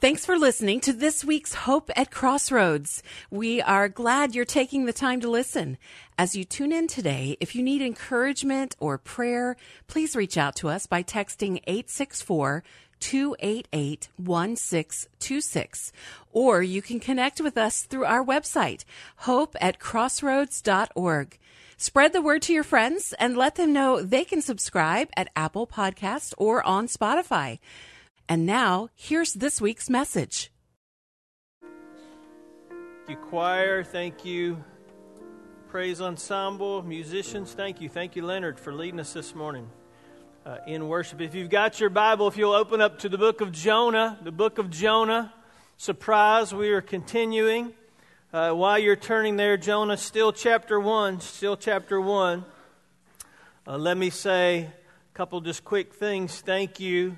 Thanks for listening to this week's Hope at Crossroads. We are glad you're taking the time to listen. As you tune in today, if you need encouragement or prayer, please reach out to us by texting 864 288 1626. Or you can connect with us through our website, hope at crossroads.org. Spread the word to your friends and let them know they can subscribe at Apple Podcast or on Spotify. And now, here's this week's message. Thank you, choir. Thank you, praise ensemble, musicians. Thank you. Thank you, Leonard, for leading us this morning uh, in worship. If you've got your Bible, if you'll open up to the book of Jonah, the book of Jonah. Surprise, we are continuing. Uh, while you're turning there, Jonah, still chapter 1, still chapter 1. Uh, let me say a couple just quick things. Thank you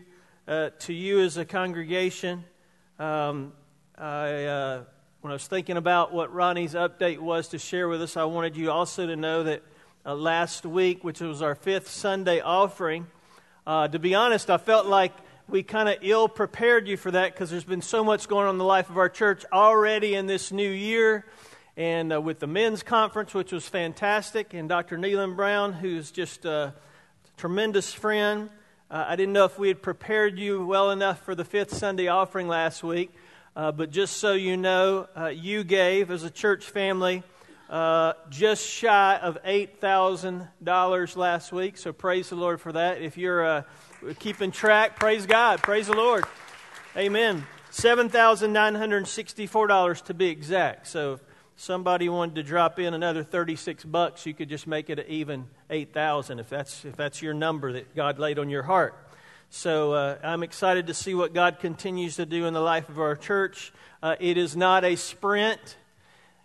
uh, to you as a congregation. Um, I, uh, when I was thinking about what Ronnie's update was to share with us, I wanted you also to know that uh, last week, which was our fifth Sunday offering, uh, to be honest, I felt like we kind of ill prepared you for that because there's been so much going on in the life of our church already in this new year. And uh, with the men's conference, which was fantastic, and Dr. Neelan Brown, who's just a tremendous friend. Uh, I didn't know if we had prepared you well enough for the fifth Sunday offering last week, uh, but just so you know, uh, you gave as a church family uh, just shy of $8,000 last week. So praise the Lord for that. If you're uh, keeping track, praise God. Praise the Lord. Amen. $7,964 to be exact. So somebody wanted to drop in another 36 bucks, you could just make it an even 8,000 if that's, if that's your number that God laid on your heart. So uh, I'm excited to see what God continues to do in the life of our church. Uh, it is not a sprint,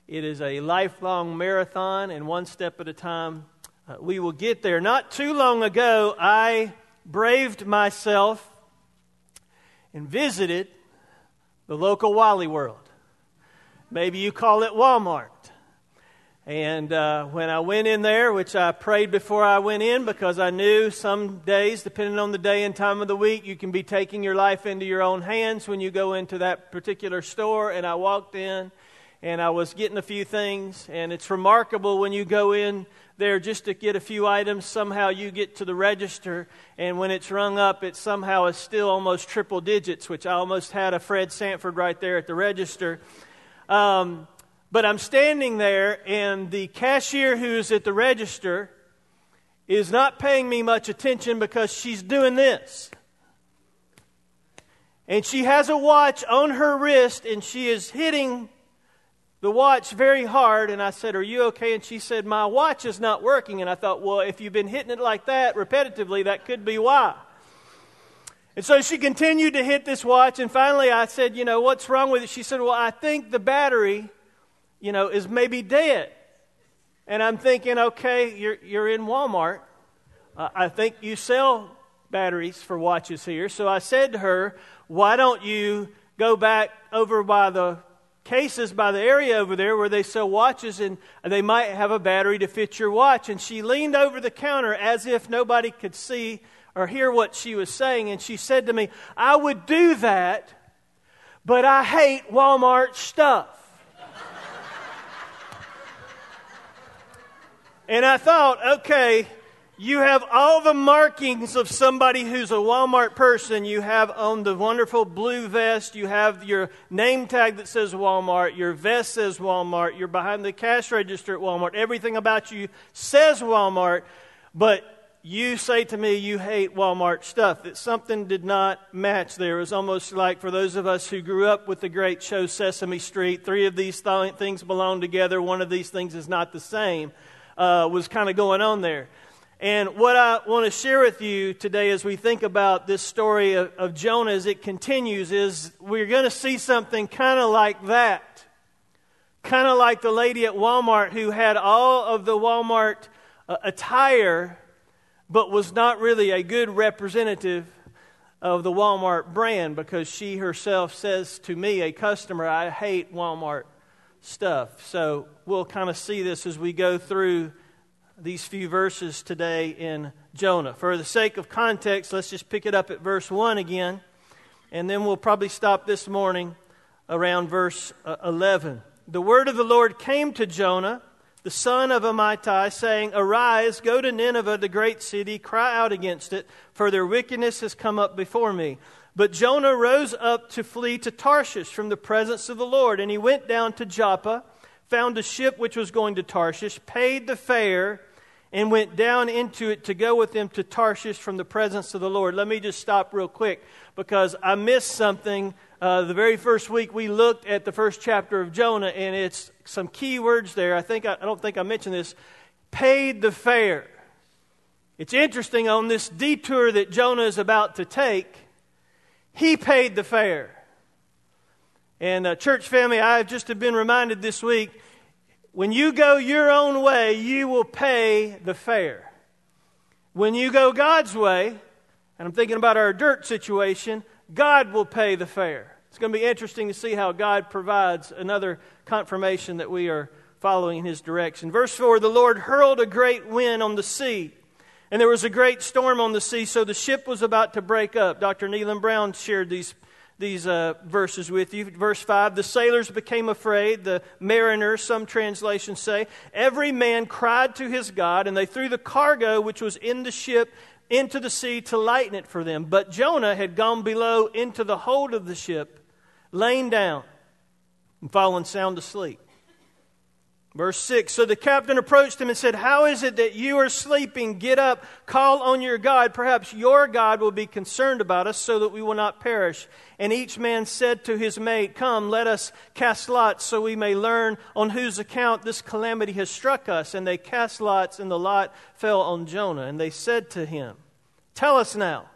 it is a lifelong marathon, and one step at a time, uh, we will get there. Not too long ago, I braved myself and visited the local Wally World. Maybe you call it Walmart. And uh, when I went in there, which I prayed before I went in because I knew some days, depending on the day and time of the week, you can be taking your life into your own hands when you go into that particular store. And I walked in and I was getting a few things. And it's remarkable when you go in there just to get a few items, somehow you get to the register. And when it's rung up, it somehow is still almost triple digits, which I almost had a Fred Sanford right there at the register. Um, but I'm standing there, and the cashier who's at the register is not paying me much attention because she's doing this. And she has a watch on her wrist, and she is hitting the watch very hard. And I said, Are you okay? And she said, My watch is not working. And I thought, Well, if you've been hitting it like that repetitively, that could be why. And so she continued to hit this watch, and finally I said, You know, what's wrong with it? She said, Well, I think the battery, you know, is maybe dead. And I'm thinking, Okay, you're, you're in Walmart. Uh, I think you sell batteries for watches here. So I said to her, Why don't you go back over by the cases by the area over there where they sell watches and they might have a battery to fit your watch? And she leaned over the counter as if nobody could see or hear what she was saying, and she said to me, I would do that, but I hate Walmart stuff. and I thought, okay, you have all the markings of somebody who's a Walmart person. You have on the wonderful blue vest, you have your name tag that says Walmart, your vest says Walmart, you're behind the cash register at Walmart. Everything about you says Walmart, but you say to me you hate Walmart stuff, that something did not match there. It was almost like for those of us who grew up with the great show Sesame Street, three of these th- things belong together, one of these things is not the same, uh, was kind of going on there. And what I want to share with you today as we think about this story of, of Jonah as it continues is we're going to see something kind of like that. Kind of like the lady at Walmart who had all of the Walmart uh, attire but was not really a good representative of the Walmart brand because she herself says to me, a customer, I hate Walmart stuff. So we'll kind of see this as we go through these few verses today in Jonah. For the sake of context, let's just pick it up at verse 1 again. and then we'll probably stop this morning around verse uh, 11. The word of the Lord came to Jonah, the son of Amittai, saying, Arise, go to Nineveh, the great city, cry out against it, for their wickedness has come up before me. But Jonah rose up to flee to Tarshish from the presence of the Lord, and he went down to Joppa, found a ship which was going to Tarshish, paid the fare, and went down into it to go with them to Tarshish from the presence of the Lord. Let me just stop real quick because I missed something. Uh, the very first week we looked at the first chapter of Jonah, and it's some key words there. I think I, I don't think I mentioned this. Paid the fare. It's interesting on this detour that Jonah is about to take. He paid the fare. And uh, church family, I've just have been reminded this week when you go your own way, you will pay the fare. When you go God's way, and I'm thinking about our dirt situation, God will pay the fare. It's going to be interesting to see how God provides another confirmation that we are following in His direction. Verse 4 The Lord hurled a great wind on the sea, and there was a great storm on the sea, so the ship was about to break up. Dr. Neelan Brown shared these these uh, verses with you. Verse 5 The sailors became afraid, the mariners, some translations say. Every man cried to his God, and they threw the cargo which was in the ship into the sea to lighten it for them. But Jonah had gone below into the hold of the ship, lain down, and fallen sound asleep. Verse 6 So the captain approached him and said, How is it that you are sleeping? Get up, call on your God. Perhaps your God will be concerned about us so that we will not perish. And each man said to his mate, Come, let us cast lots so we may learn on whose account this calamity has struck us. And they cast lots, and the lot fell on Jonah. And they said to him, Tell us now.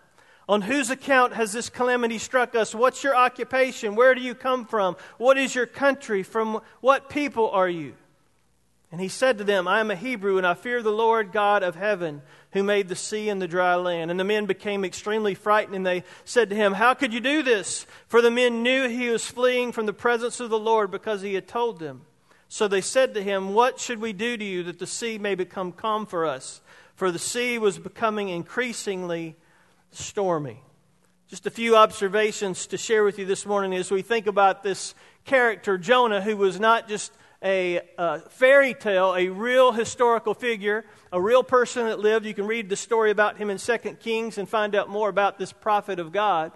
On whose account has this calamity struck us? What's your occupation? Where do you come from? What is your country? From what people are you? And he said to them, I am a Hebrew, and I fear the Lord God of heaven, who made the sea and the dry land. And the men became extremely frightened, and they said to him, How could you do this? For the men knew he was fleeing from the presence of the Lord because he had told them. So they said to him, What should we do to you that the sea may become calm for us? For the sea was becoming increasingly stormy. Just a few observations to share with you this morning as we think about this character, Jonah, who was not just a, a, fairy tale, a real historical figure, a real person that lived. You can read the story about him in 2 Kings and find out more about this prophet of God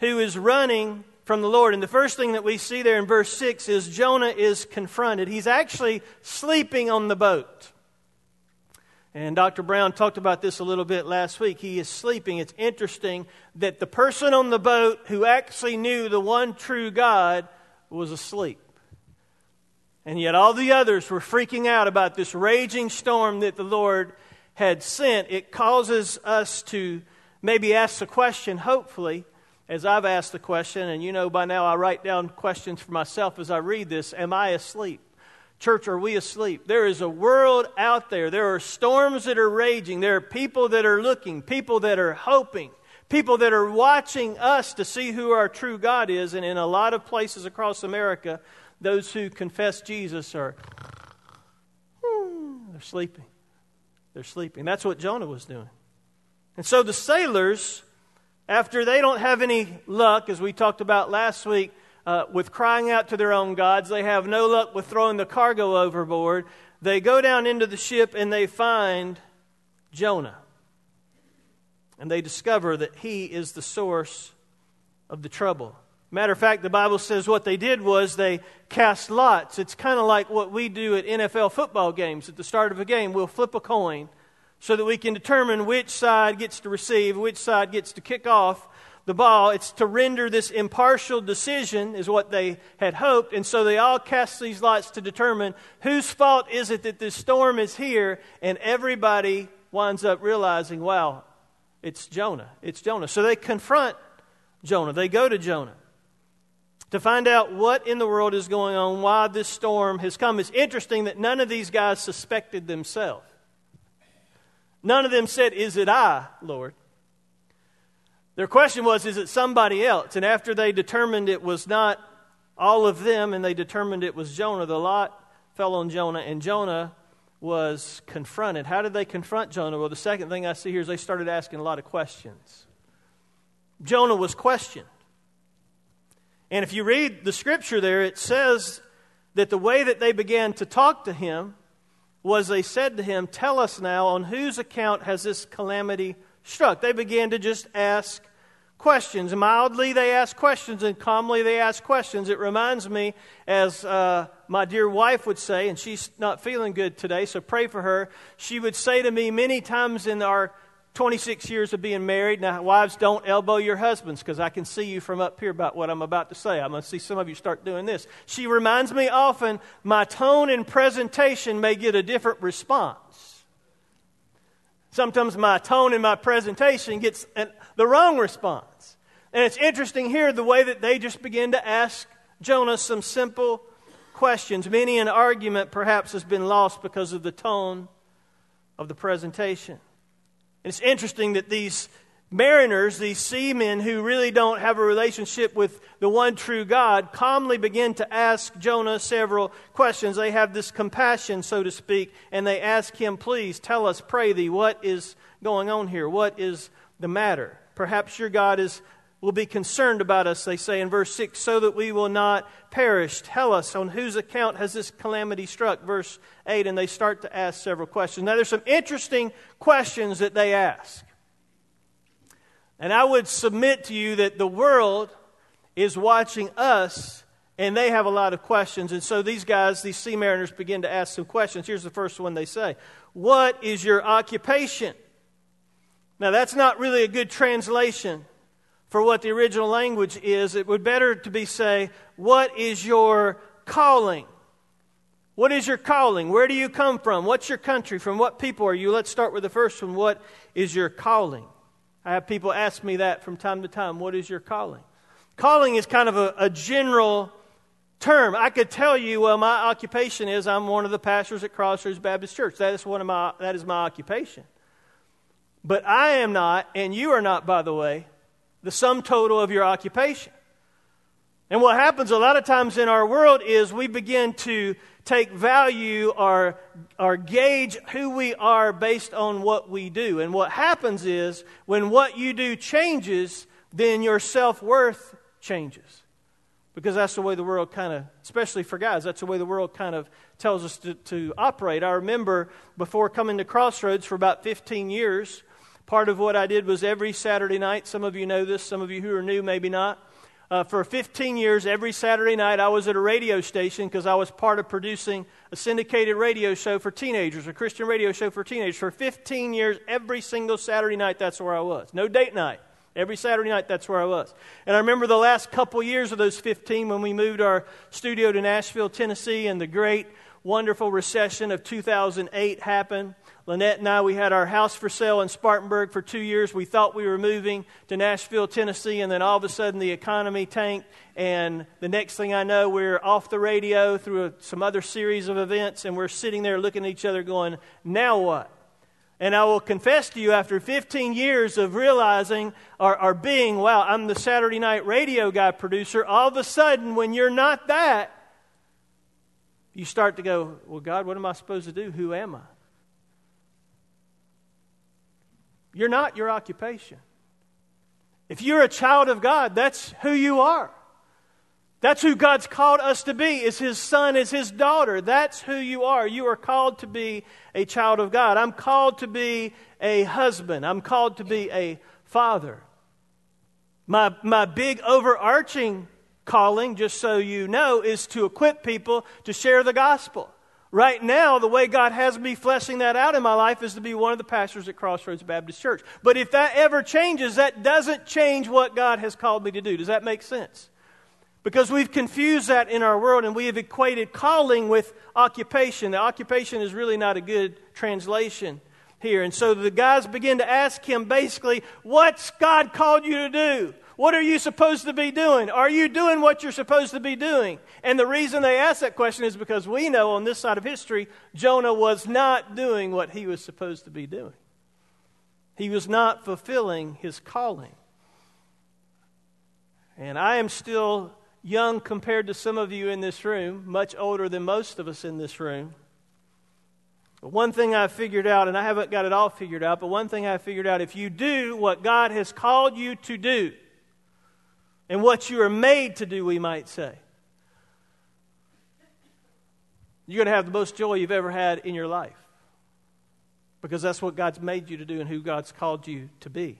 who is running from the Lord. And the first thing that we see there in verse 6 is Jonah is confronted. He's actually sleeping on the boat. And Dr. Brown talked about this a little bit last week. He is sleeping. It's interesting that the person on the boat who actually knew the one true God was asleep. And yet all the others were freaking out about this raging storm that the Lord had sent. It causes us to maybe ask the question, hopefully, as I've asked the question, and you know by now I write down questions for myself as I read this Am I asleep? Church, are we asleep? There is a world out there. There are storms that are raging. There are people that are looking, people that are hoping, people that are watching us to see who our true God is. And in a lot of places across America, those who confess Jesus are hmm, they're sleeping. They're sleeping. That's what Jonah was doing. And so the sailors, after they don't have any luck, as we talked about last week, uh, with crying out to their own gods, they have no luck with throwing the cargo overboard. They go down into the ship and they find Jonah. And they discover that he is the source of the trouble. Matter of fact, the Bible says what they did was they cast lots. It's kind of like what we do at NFL football games. At the start of a game, we'll flip a coin so that we can determine which side gets to receive, which side gets to kick off the ball. It's to render this impartial decision, is what they had hoped. And so they all cast these lots to determine whose fault is it that this storm is here. And everybody winds up realizing, wow, it's Jonah. It's Jonah. So they confront Jonah. They go to Jonah to find out what in the world is going on, why this storm has come. It's interesting that none of these guys suspected themselves. None of them said, Is it I, Lord? Their question was, Is it somebody else? And after they determined it was not all of them and they determined it was Jonah, the lot fell on Jonah, and Jonah was confronted. How did they confront Jonah? Well, the second thing I see here is they started asking a lot of questions. Jonah was questioned. And if you read the scripture there, it says that the way that they began to talk to him was they said to him, Tell us now, on whose account has this calamity struck? They began to just ask questions. Mildly, they ask questions, and calmly, they ask questions. It reminds me, as uh, my dear wife would say, and she's not feeling good today, so pray for her. She would say to me many times in our 26 years of being married. Now, wives, don't elbow your husbands because I can see you from up here about what I'm about to say. I'm going to see some of you start doing this. She reminds me often my tone and presentation may get a different response. Sometimes my tone and my presentation gets an, the wrong response. And it's interesting here the way that they just begin to ask Jonah some simple questions. Many an argument perhaps has been lost because of the tone of the presentation. And it's interesting that these mariners, these seamen who really don't have a relationship with the one true God, calmly begin to ask Jonah several questions. They have this compassion, so to speak, and they ask him, Please tell us, pray thee, what is going on here? What is the matter? Perhaps your God is will be concerned about us, they say in verse 6, so that we will not perish. Tell us, on whose account has this calamity struck? Verse 8, and they start to ask several questions. Now, there's some interesting questions that they ask. And I would submit to you that the world is watching us, and they have a lot of questions. And so these guys, these sea mariners, begin to ask some questions. Here's the first one they say What is your occupation? Now, that's not really a good translation for what the original language is. It would better to be say, What is your calling? What is your calling? Where do you come from? What's your country? From what people are you? Let's start with the first one. What is your calling? I have people ask me that from time to time. What is your calling? Calling is kind of a, a general term. I could tell you, well, my occupation is I'm one of the pastors at Crossroads Baptist Church. That is one of my that is my occupation. But I am not, and you are not, by the way, the sum total of your occupation. And what happens a lot of times in our world is we begin to take value or, or gauge who we are based on what we do. And what happens is when what you do changes, then your self worth changes. Because that's the way the world kind of, especially for guys, that's the way the world kind of tells us to, to operate. I remember before coming to Crossroads for about 15 years, Part of what I did was every Saturday night, some of you know this, some of you who are new, maybe not. Uh, for 15 years, every Saturday night, I was at a radio station because I was part of producing a syndicated radio show for teenagers, a Christian radio show for teenagers. For 15 years, every single Saturday night, that's where I was. No date night. Every Saturday night, that's where I was. And I remember the last couple years of those 15 when we moved our studio to Nashville, Tennessee, and the great, wonderful recession of 2008 happened. Lynette and I, we had our house for sale in Spartanburg for two years. We thought we were moving to Nashville, Tennessee, and then all of a sudden the economy tanked. And the next thing I know, we're off the radio through a, some other series of events, and we're sitting there looking at each other going, now what? And I will confess to you, after 15 years of realizing or, or being, wow, I'm the Saturday night radio guy producer, all of a sudden, when you're not that, you start to go, well, God, what am I supposed to do? Who am I? You're not your occupation. If you're a child of God, that's who you are. That's who God's called us to be, is His son, is His daughter. That's who you are. You are called to be a child of God. I'm called to be a husband. I'm called to be a father. My, my big overarching calling, just so you know, is to equip people to share the gospel. Right now, the way God has me fleshing that out in my life is to be one of the pastors at Crossroads Baptist Church. But if that ever changes, that doesn't change what God has called me to do. Does that make sense? Because we've confused that in our world and we have equated calling with occupation. The occupation is really not a good translation here. And so the guys begin to ask him basically, What's God called you to do? What are you supposed to be doing? Are you doing what you're supposed to be doing? And the reason they ask that question is because we know on this side of history, Jonah was not doing what he was supposed to be doing. He was not fulfilling his calling. And I am still young compared to some of you in this room, much older than most of us in this room. But one thing I figured out, and I haven't got it all figured out, but one thing I figured out if you do what God has called you to do, and what you are made to do, we might say. You're going to have the most joy you've ever had in your life because that's what God's made you to do and who God's called you to be.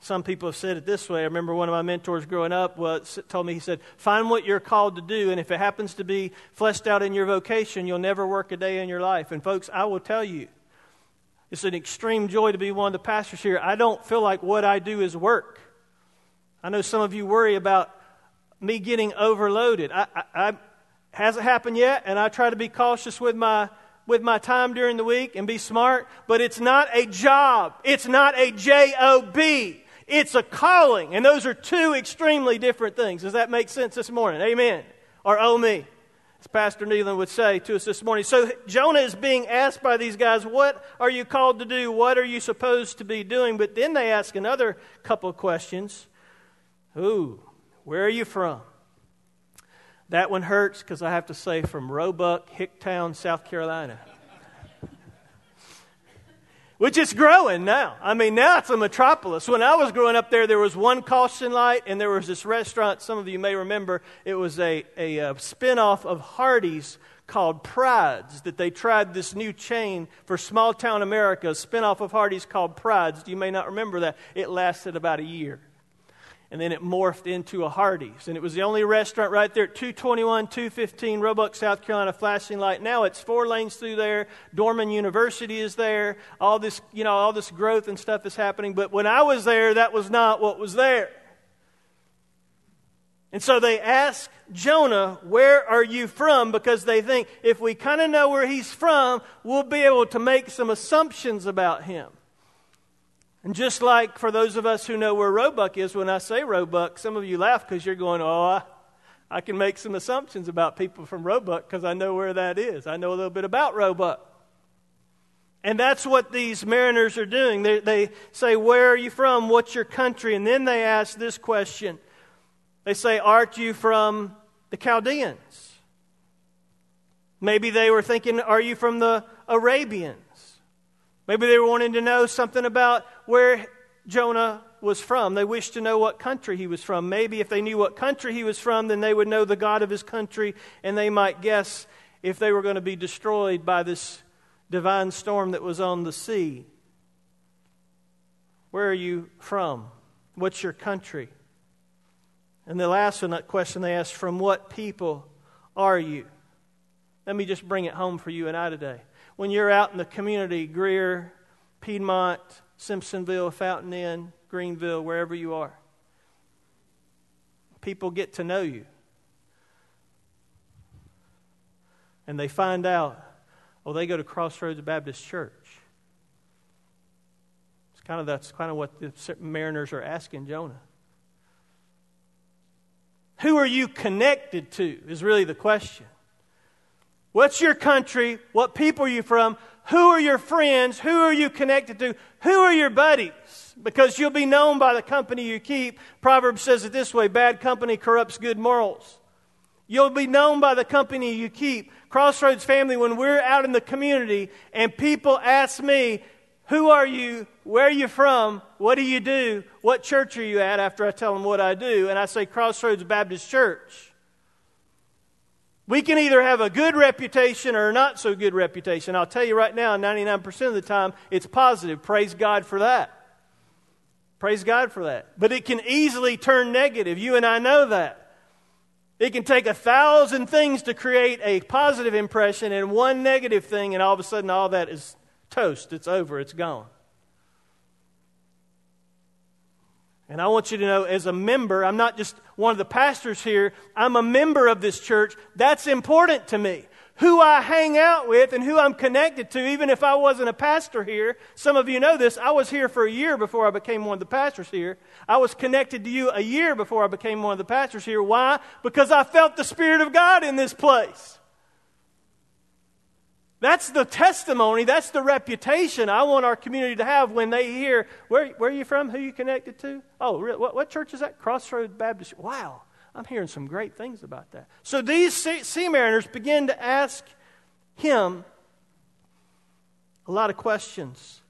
Some people have said it this way. I remember one of my mentors growing up was, told me, he said, Find what you're called to do, and if it happens to be fleshed out in your vocation, you'll never work a day in your life. And, folks, I will tell you, it's an extreme joy to be one of the pastors here. I don't feel like what I do is work. I know some of you worry about me getting overloaded. I, I, I hasn't happened yet, and I try to be cautious with my with my time during the week and be smart, but it's not a job. It's not a job. It's a calling, and those are two extremely different things. Does that make sense this morning? Amen. Or oh me as Pastor Neelan would say to us this morning. So Jonah is being asked by these guys, What are you called to do? What are you supposed to be doing? But then they ask another couple of questions. Ooh, where are you from? That one hurts because I have to say from Roebuck, Hicktown, South Carolina which is growing now. I mean, now it's a metropolis. When I was growing up there, there was one caution light, and there was this restaurant. Some of you may remember it was a, a, a spinoff of Hardee's called Pride's that they tried this new chain for small town America, a spinoff of Hardee's called Pride's. You may not remember that. It lasted about a year and then it morphed into a Hardee's. And it was the only restaurant right there at 221, 215 Roebuck, South Carolina, flashing light. Now it's four lanes through there. Dorman University is there. All this, you know, all this growth and stuff is happening. But when I was there, that was not what was there. And so they ask Jonah, Where are you from? Because they think if we kind of know where he's from, we'll be able to make some assumptions about him. And just like for those of us who know where Roebuck is, when I say Roebuck, some of you laugh because you're going, oh, I, I can make some assumptions about people from Roebuck because I know where that is. I know a little bit about Roebuck. And that's what these mariners are doing. They, they say, Where are you from? What's your country? And then they ask this question. They say, Aren't you from the Chaldeans? Maybe they were thinking, Are you from the Arabians? Maybe they were wanting to know something about where Jonah was from. They wished to know what country he was from. Maybe if they knew what country he was from, then they would know the God of his country and they might guess if they were going to be destroyed by this divine storm that was on the sea. Where are you from? What's your country? And the last one, that question they asked, from what people are you? Let me just bring it home for you and I today when you're out in the community, Greer, Piedmont, Simpsonville, Fountain Inn, Greenville, wherever you are. People get to know you. And they find out, oh, they go to Crossroads Baptist Church. It's kind of that's kind of what the mariners are asking Jonah. Who are you connected to is really the question. What's your country? What people are you from? Who are your friends? Who are you connected to? Who are your buddies? Because you'll be known by the company you keep. Proverbs says it this way bad company corrupts good morals. You'll be known by the company you keep. Crossroads family, when we're out in the community and people ask me, Who are you? Where are you from? What do you do? What church are you at? After I tell them what I do, and I say Crossroads Baptist Church. We can either have a good reputation or a not so good reputation. I'll tell you right now, 99% of the time, it's positive. Praise God for that. Praise God for that. But it can easily turn negative. You and I know that. It can take a thousand things to create a positive impression and one negative thing, and all of a sudden, all that is toast. It's over. It's gone. And I want you to know, as a member, I'm not just one of the pastors here, I'm a member of this church. That's important to me. Who I hang out with and who I'm connected to, even if I wasn't a pastor here. Some of you know this. I was here for a year before I became one of the pastors here. I was connected to you a year before I became one of the pastors here. Why? Because I felt the Spirit of God in this place. That's the testimony, that's the reputation I want our community to have when they hear, where, where are you from? Who you connected to? Oh, really? What, what church is that? Crossroads Baptist. Wow, I'm hearing some great things about that. So these sea, sea mariners begin to ask him a lot of questions.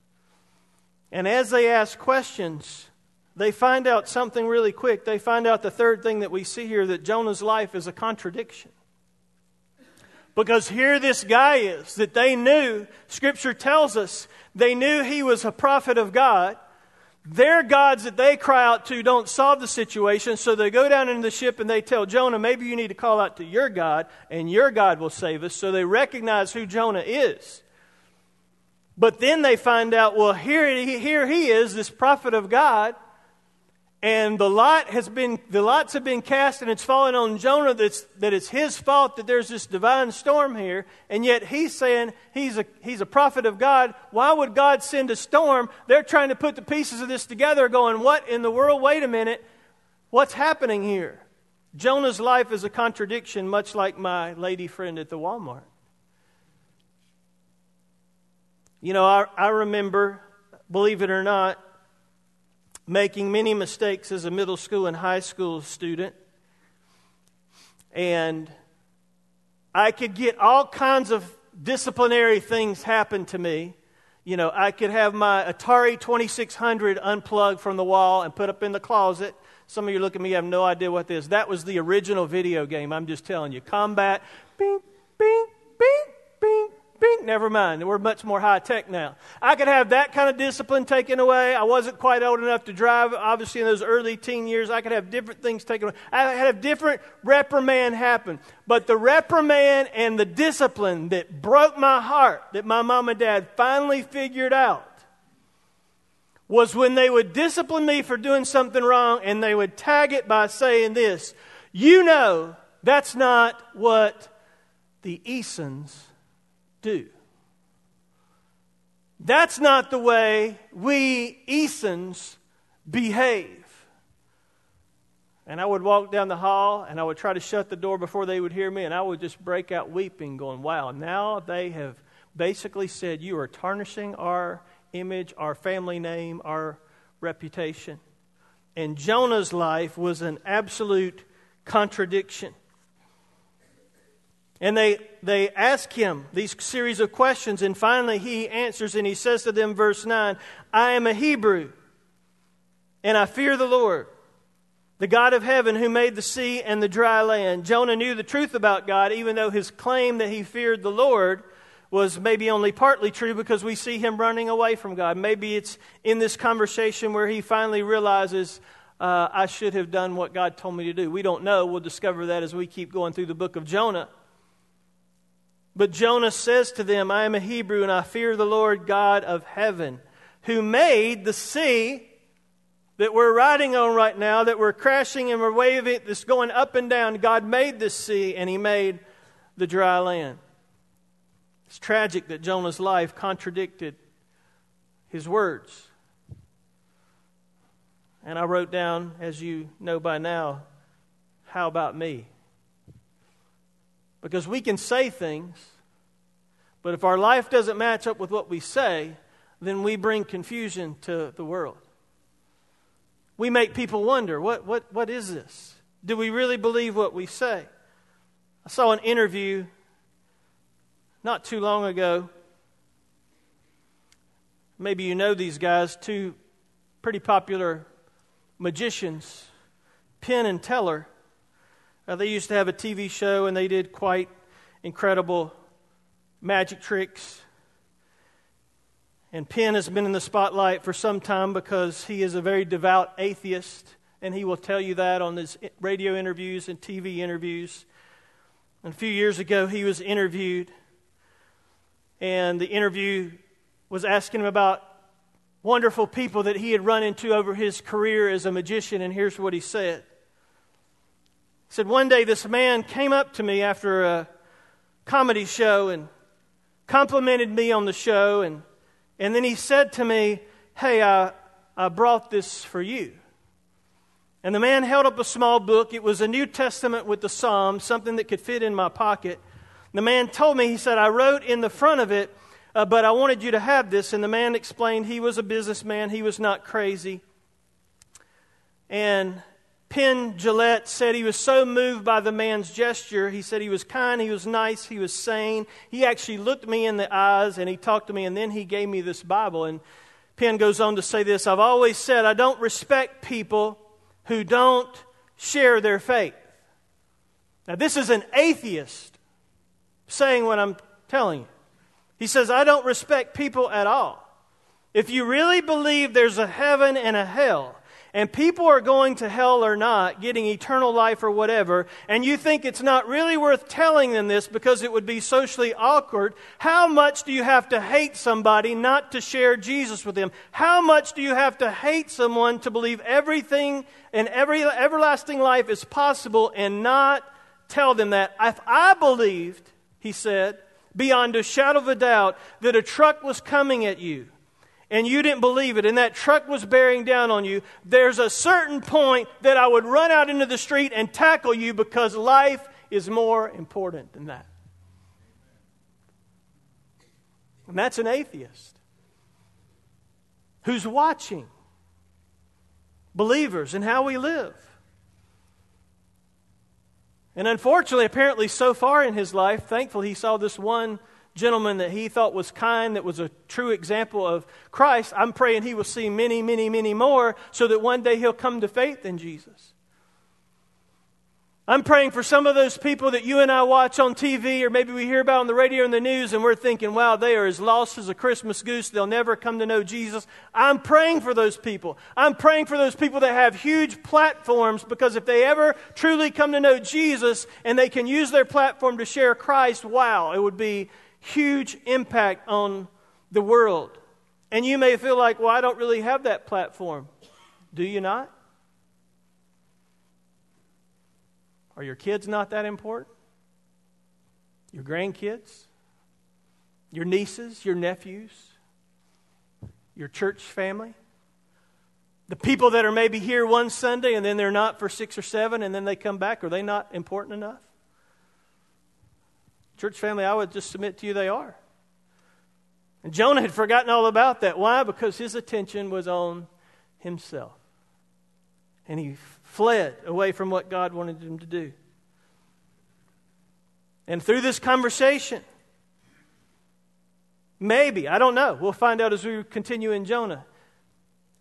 And as they ask questions, they find out something really quick. They find out the third thing that we see here that Jonah's life is a contradiction. Because here this guy is that they knew, Scripture tells us, they knew he was a prophet of God. Their gods that they cry out to don't solve the situation, so they go down into the ship and they tell Jonah, maybe you need to call out to your God, and your God will save us. So they recognize who Jonah is. But then they find out, well, here, here he is, this prophet of God, and the lot has been the lots have been cast and it's fallen on jonah that's, that it's his fault that there's this divine storm here. And yet he's saying he's a, he's a prophet of god. Why would god send a storm? They're trying to put the pieces of this together going what in the world? Wait a minute. What's happening here? Jonah's life is a contradiction much like my lady friend at the walmart. You know i, I remember believe it or not making many mistakes as a middle school and high school student. And I could get all kinds of disciplinary things happen to me. You know, I could have my Atari 2600 unplugged from the wall and put up in the closet. Some of you look at me, have no idea what this is. That was the original video game. I'm just telling you. Combat, bing, bing, bing, never mind. We're much more high tech now. I could have that kind of discipline taken away. I wasn't quite old enough to drive. Obviously, in those early teen years, I could have different things taken away. I could have different reprimand happen. But the reprimand and the discipline that broke my heart, that my mom and dad finally figured out, was when they would discipline me for doing something wrong and they would tag it by saying this You know, that's not what the Easons do. That's not the way we Easons behave. And I would walk down the hall and I would try to shut the door before they would hear me, and I would just break out weeping, going, Wow, now they have basically said, You are tarnishing our image, our family name, our reputation. And Jonah's life was an absolute contradiction. And they, they ask him these series of questions, and finally he answers and he says to them, verse 9, I am a Hebrew, and I fear the Lord, the God of heaven who made the sea and the dry land. Jonah knew the truth about God, even though his claim that he feared the Lord was maybe only partly true because we see him running away from God. Maybe it's in this conversation where he finally realizes, uh, I should have done what God told me to do. We don't know. We'll discover that as we keep going through the book of Jonah. But Jonah says to them, I am a Hebrew and I fear the Lord God of heaven, who made the sea that we're riding on right now, that we're crashing and we're waving, that's going up and down. God made this sea and he made the dry land. It's tragic that Jonah's life contradicted his words. And I wrote down, as you know by now, how about me? Because we can say things, but if our life doesn't match up with what we say, then we bring confusion to the world. We make people wonder what, what, what is this? Do we really believe what we say? I saw an interview not too long ago. Maybe you know these guys, two pretty popular magicians, Penn and Teller. Uh, they used to have a TV show and they did quite incredible magic tricks. And Penn has been in the spotlight for some time because he is a very devout atheist, and he will tell you that on his radio interviews and TV interviews. And a few years ago, he was interviewed, and the interview was asking him about wonderful people that he had run into over his career as a magician, and here's what he said said, One day this man came up to me after a comedy show and complimented me on the show. And, and then he said to me, Hey, I, I brought this for you. And the man held up a small book. It was a New Testament with the Psalms, something that could fit in my pocket. The man told me, he said, I wrote in the front of it, uh, but I wanted you to have this. And the man explained he was a businessman, he was not crazy. And Penn Jillette said he was so moved by the man's gesture. He said he was kind, he was nice, he was sane. He actually looked me in the eyes and he talked to me, and then he gave me this Bible. And Penn goes on to say this I've always said I don't respect people who don't share their faith. Now, this is an atheist saying what I'm telling you. He says, I don't respect people at all. If you really believe there's a heaven and a hell, and people are going to hell or not, getting eternal life or whatever, and you think it's not really worth telling them this because it would be socially awkward, how much do you have to hate somebody not to share Jesus with them? How much do you have to hate someone to believe everything and every everlasting life is possible and not tell them that? If I believed, he said, beyond a shadow of a doubt, that a truck was coming at you and you didn't believe it, and that truck was bearing down on you, there's a certain point that I would run out into the street and tackle you because life is more important than that. And that's an atheist who's watching believers and how we live. And unfortunately, apparently, so far in his life, thankfully, he saw this one gentleman that he thought was kind, that was a true example of Christ, I'm praying he will see many, many, many more so that one day he'll come to faith in Jesus. I'm praying for some of those people that you and I watch on TV or maybe we hear about on the radio and the news and we're thinking, wow, they are as lost as a Christmas goose. They'll never come to know Jesus. I'm praying for those people. I'm praying for those people that have huge platforms because if they ever truly come to know Jesus and they can use their platform to share Christ, wow, it would be huge impact on the world. And you may feel like, well, I don't really have that platform. Do you not? Are your kids not that important? Your grandkids? Your nieces? Your nephews? Your church family? The people that are maybe here one Sunday and then they're not for six or seven and then they come back, are they not important enough? Church family, I would just submit to you they are. And Jonah had forgotten all about that. Why? Because his attention was on himself. And he fled away from what God wanted him to do. And through this conversation, maybe, I don't know, we'll find out as we continue in Jonah.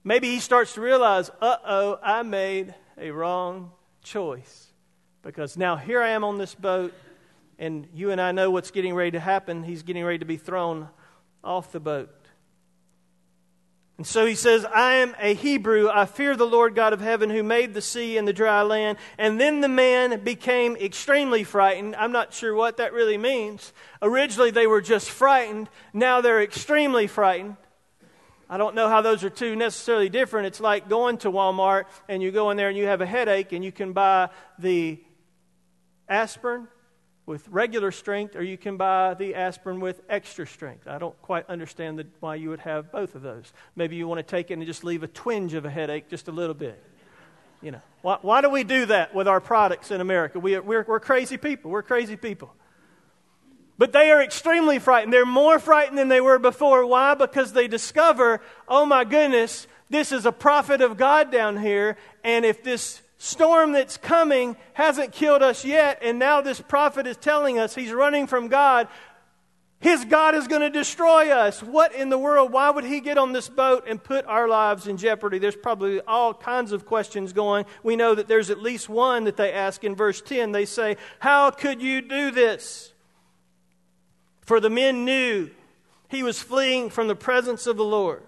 Maybe he starts to realize, uh oh, I made a wrong choice. Because now here I am on this boat and you and I know what's getting ready to happen. He's getting ready to be thrown off the boat. And so he says, I am a Hebrew. I fear the Lord God of heaven who made the sea and the dry land. And then the man became extremely frightened. I'm not sure what that really means. Originally, they were just frightened. Now they're extremely frightened. I don't know how those are two necessarily different. It's like going to Walmart and you go in there and you have a headache and you can buy the aspirin with regular strength, or you can buy the aspirin with extra strength. I don't quite understand the, why you would have both of those. Maybe you want to take it and just leave a twinge of a headache just a little bit. You know, why, why do we do that with our products in America? We, we're, we're crazy people. We're crazy people. But they are extremely frightened. They're more frightened than they were before. Why? Because they discover, oh my goodness, this is a prophet of God down here, and if this storm that's coming hasn't killed us yet, and now this prophet is telling us he's running from God. His God is going to destroy us. What in the world? Why would he get on this boat and put our lives in jeopardy? There's probably all kinds of questions going. We know that there's at least one that they ask in verse 10. They say, How could you do this? For the men knew he was fleeing from the presence of the Lord.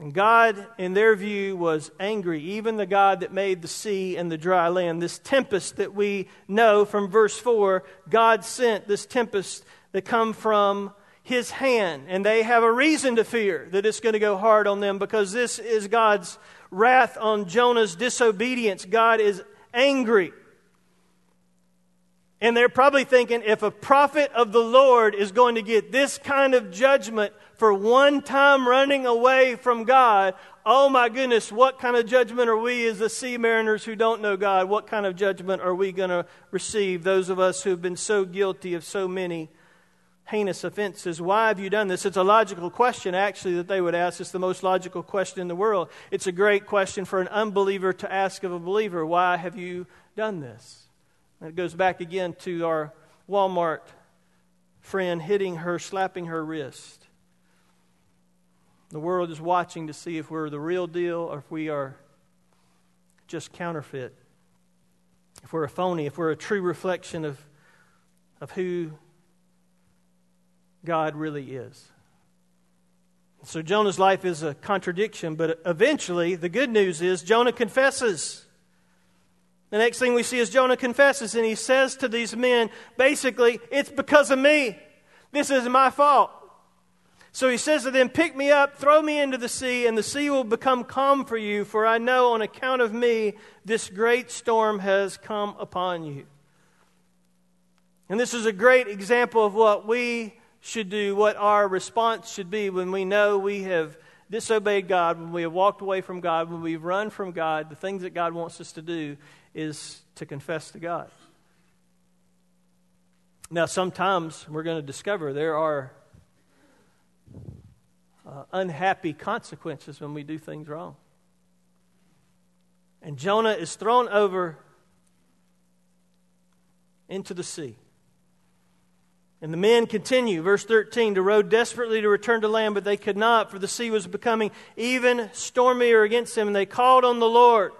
And God, in their view, was angry, even the God that made the sea and the dry land. This tempest that we know from verse 4, God sent this tempest that come from his hand. And they have a reason to fear that it's going to go hard on them because this is God's wrath on Jonah's disobedience. God is angry. And they're probably thinking if a prophet of the Lord is going to get this kind of judgment for one time running away from God, oh my goodness, what kind of judgment are we as the sea mariners who don't know God? What kind of judgment are we going to receive, those of us who have been so guilty of so many heinous offenses? Why have you done this? It's a logical question, actually, that they would ask. It's the most logical question in the world. It's a great question for an unbeliever to ask of a believer. Why have you done this? And it goes back again to our Walmart friend hitting her, slapping her wrist. The world is watching to see if we're the real deal or if we are just counterfeit. If we're a phony, if we're a true reflection of, of who God really is. So Jonah's life is a contradiction, but eventually the good news is Jonah confesses. The next thing we see is Jonah confesses, and he says to these men, basically, it's because of me. This is my fault. So he says to them, Pick me up, throw me into the sea, and the sea will become calm for you, for I know on account of me this great storm has come upon you. And this is a great example of what we should do, what our response should be when we know we have disobeyed God, when we have walked away from God, when we've run from God. The things that God wants us to do is to confess to God. Now, sometimes we're going to discover there are uh, unhappy consequences when we do things wrong. And Jonah is thrown over into the sea. And the men continue, verse 13, to row desperately to return to land, but they could not, for the sea was becoming even stormier against them, and they called on the Lord.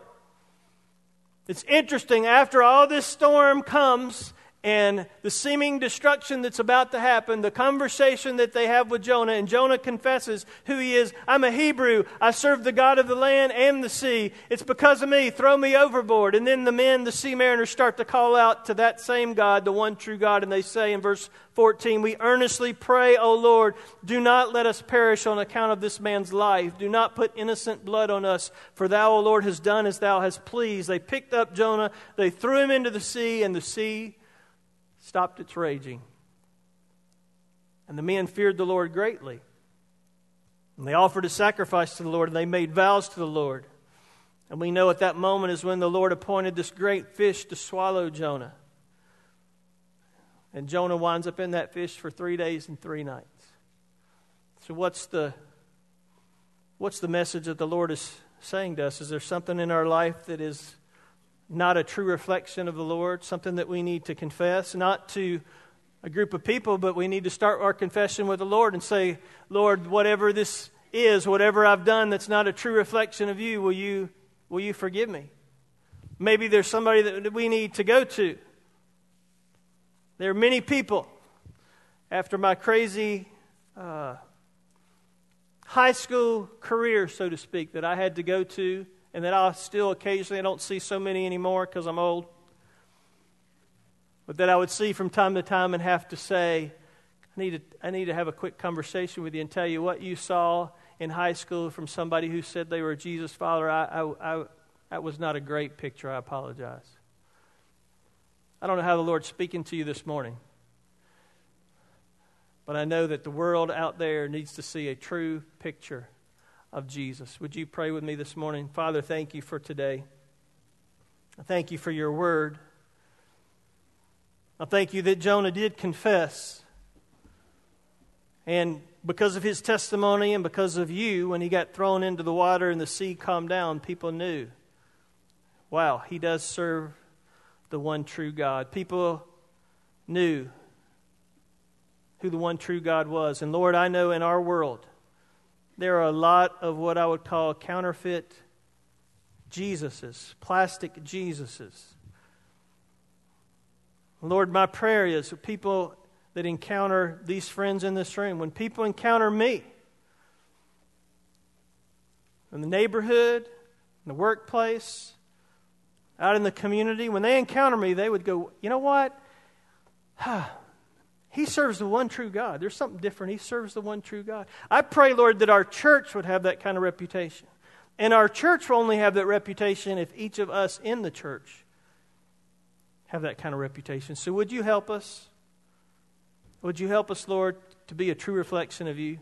It's interesting, after all this storm comes, and the seeming destruction that's about to happen, the conversation that they have with Jonah, and Jonah confesses who he is. I'm a Hebrew. I serve the God of the land and the sea. It's because of me. Throw me overboard. And then the men, the sea mariners, start to call out to that same God, the one true God, and they say in verse 14, We earnestly pray, O Lord, do not let us perish on account of this man's life. Do not put innocent blood on us, for thou, O Lord, hast done as thou hast pleased. They picked up Jonah, they threw him into the sea, and the sea stopped its raging. And the men feared the Lord greatly. And they offered a sacrifice to the Lord, and they made vows to the Lord. And we know at that moment is when the Lord appointed this great fish to swallow Jonah. And Jonah winds up in that fish for three days and three nights. So, what's the, what's the message that the Lord is saying to us? Is there something in our life that is not a true reflection of the Lord, something that we need to confess, not to a group of people, but we need to start our confession with the Lord and say, Lord, whatever this is, whatever I've done that's not a true reflection of you, will you, will you forgive me? Maybe there's somebody that we need to go to. There are many people after my crazy uh, high school career, so to speak, that I had to go to and that I still occasionally, I don't see so many anymore because I'm old, but that I would see from time to time and have to say, I need, to, I need to have a quick conversation with you and tell you what you saw in high school from somebody who said they were a Jesus follower. I, I, I, that was not a great picture. I apologize. I don't know how the Lord's speaking to you this morning, but I know that the world out there needs to see a true picture of Jesus. Would you pray with me this morning? Father, thank you for today. I thank you for your word. I thank you that Jonah did confess. And because of his testimony and because of you, when he got thrown into the water and the sea calmed down, people knew wow, he does serve the one true God. People knew who the one true God was. And Lord, I know in our world, there are a lot of what I would call counterfeit Jesuses, plastic Jesuses. Lord, my prayer is people that encounter these friends in this room, when people encounter me in the neighborhood, in the workplace, out in the community, when they encounter me, they would go, you know what? He serves the one true God. There's something different. He serves the one true God. I pray, Lord, that our church would have that kind of reputation. And our church will only have that reputation if each of us in the church have that kind of reputation. So would you help us? Would you help us, Lord, to be a true reflection of you?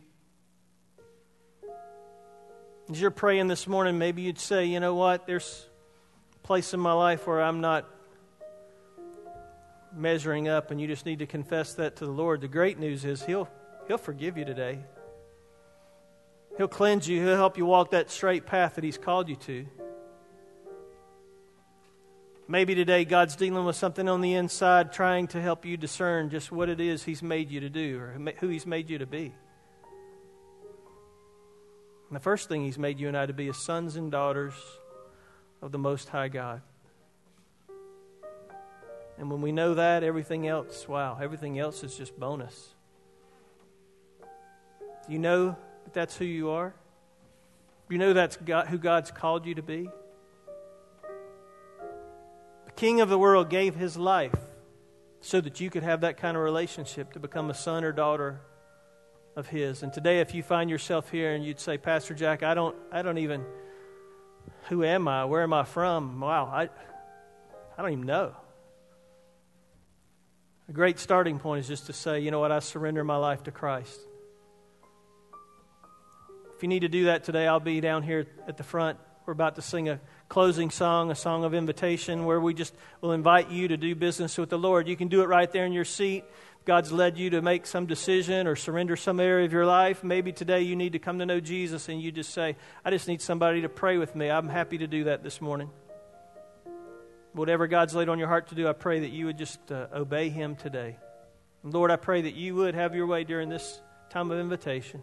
As you're praying this morning, maybe you'd say, you know what, there's a place in my life where I'm not measuring up and you just need to confess that to the Lord, the great news is He'll, he'll forgive you today. He'll cleanse you, He'll help you walk that straight path that He's called you to. Maybe today God's dealing with something on the inside, trying to help you discern just what it is He's made you to do or who He's made you to be. And the first thing He's made you and I to be is sons and daughters of the Most High God. And when we know that, everything else, wow, everything else is just bonus. Do you know that that's who you are? Do you know that's God, who God's called you to be? The King of the world gave his life so that you could have that kind of relationship to become a son or daughter of his. And today if you find yourself here and you'd say, "Pastor Jack, I don't I don't even who am I? Where am I from? Wow, I I don't even know." A great starting point is just to say, you know what, I surrender my life to Christ. If you need to do that today, I'll be down here at the front. We're about to sing a closing song, a song of invitation, where we just will invite you to do business with the Lord. You can do it right there in your seat. God's led you to make some decision or surrender some area of your life. Maybe today you need to come to know Jesus and you just say, I just need somebody to pray with me. I'm happy to do that this morning. Whatever God's laid on your heart to do, I pray that you would just uh, obey Him today. And Lord, I pray that you would have your way during this time of invitation.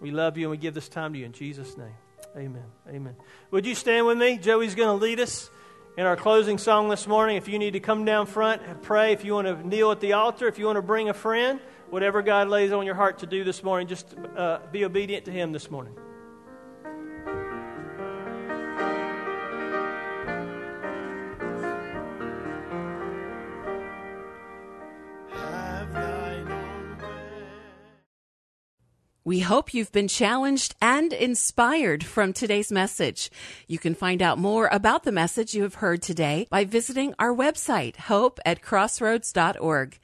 We love you and we give this time to you in Jesus' name. Amen. Amen. Would you stand with me? Joey's going to lead us in our closing song this morning. If you need to come down front pray, if you want to kneel at the altar, if you want to bring a friend, whatever God lays on your heart to do this morning, just uh, be obedient to Him this morning. We hope you've been challenged and inspired from today's message. You can find out more about the message you have heard today by visiting our website, hope at crossroads.org.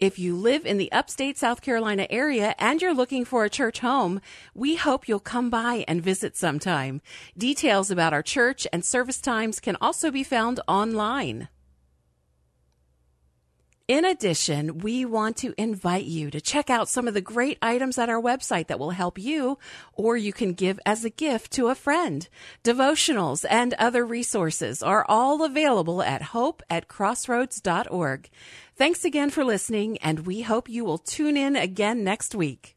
If you live in the upstate South Carolina area and you're looking for a church home, we hope you'll come by and visit sometime. Details about our church and service times can also be found online. In addition, we want to invite you to check out some of the great items at our website that will help you, or you can give as a gift to a friend. Devotionals and other resources are all available at hope at crossroads.org. Thanks again for listening, and we hope you will tune in again next week.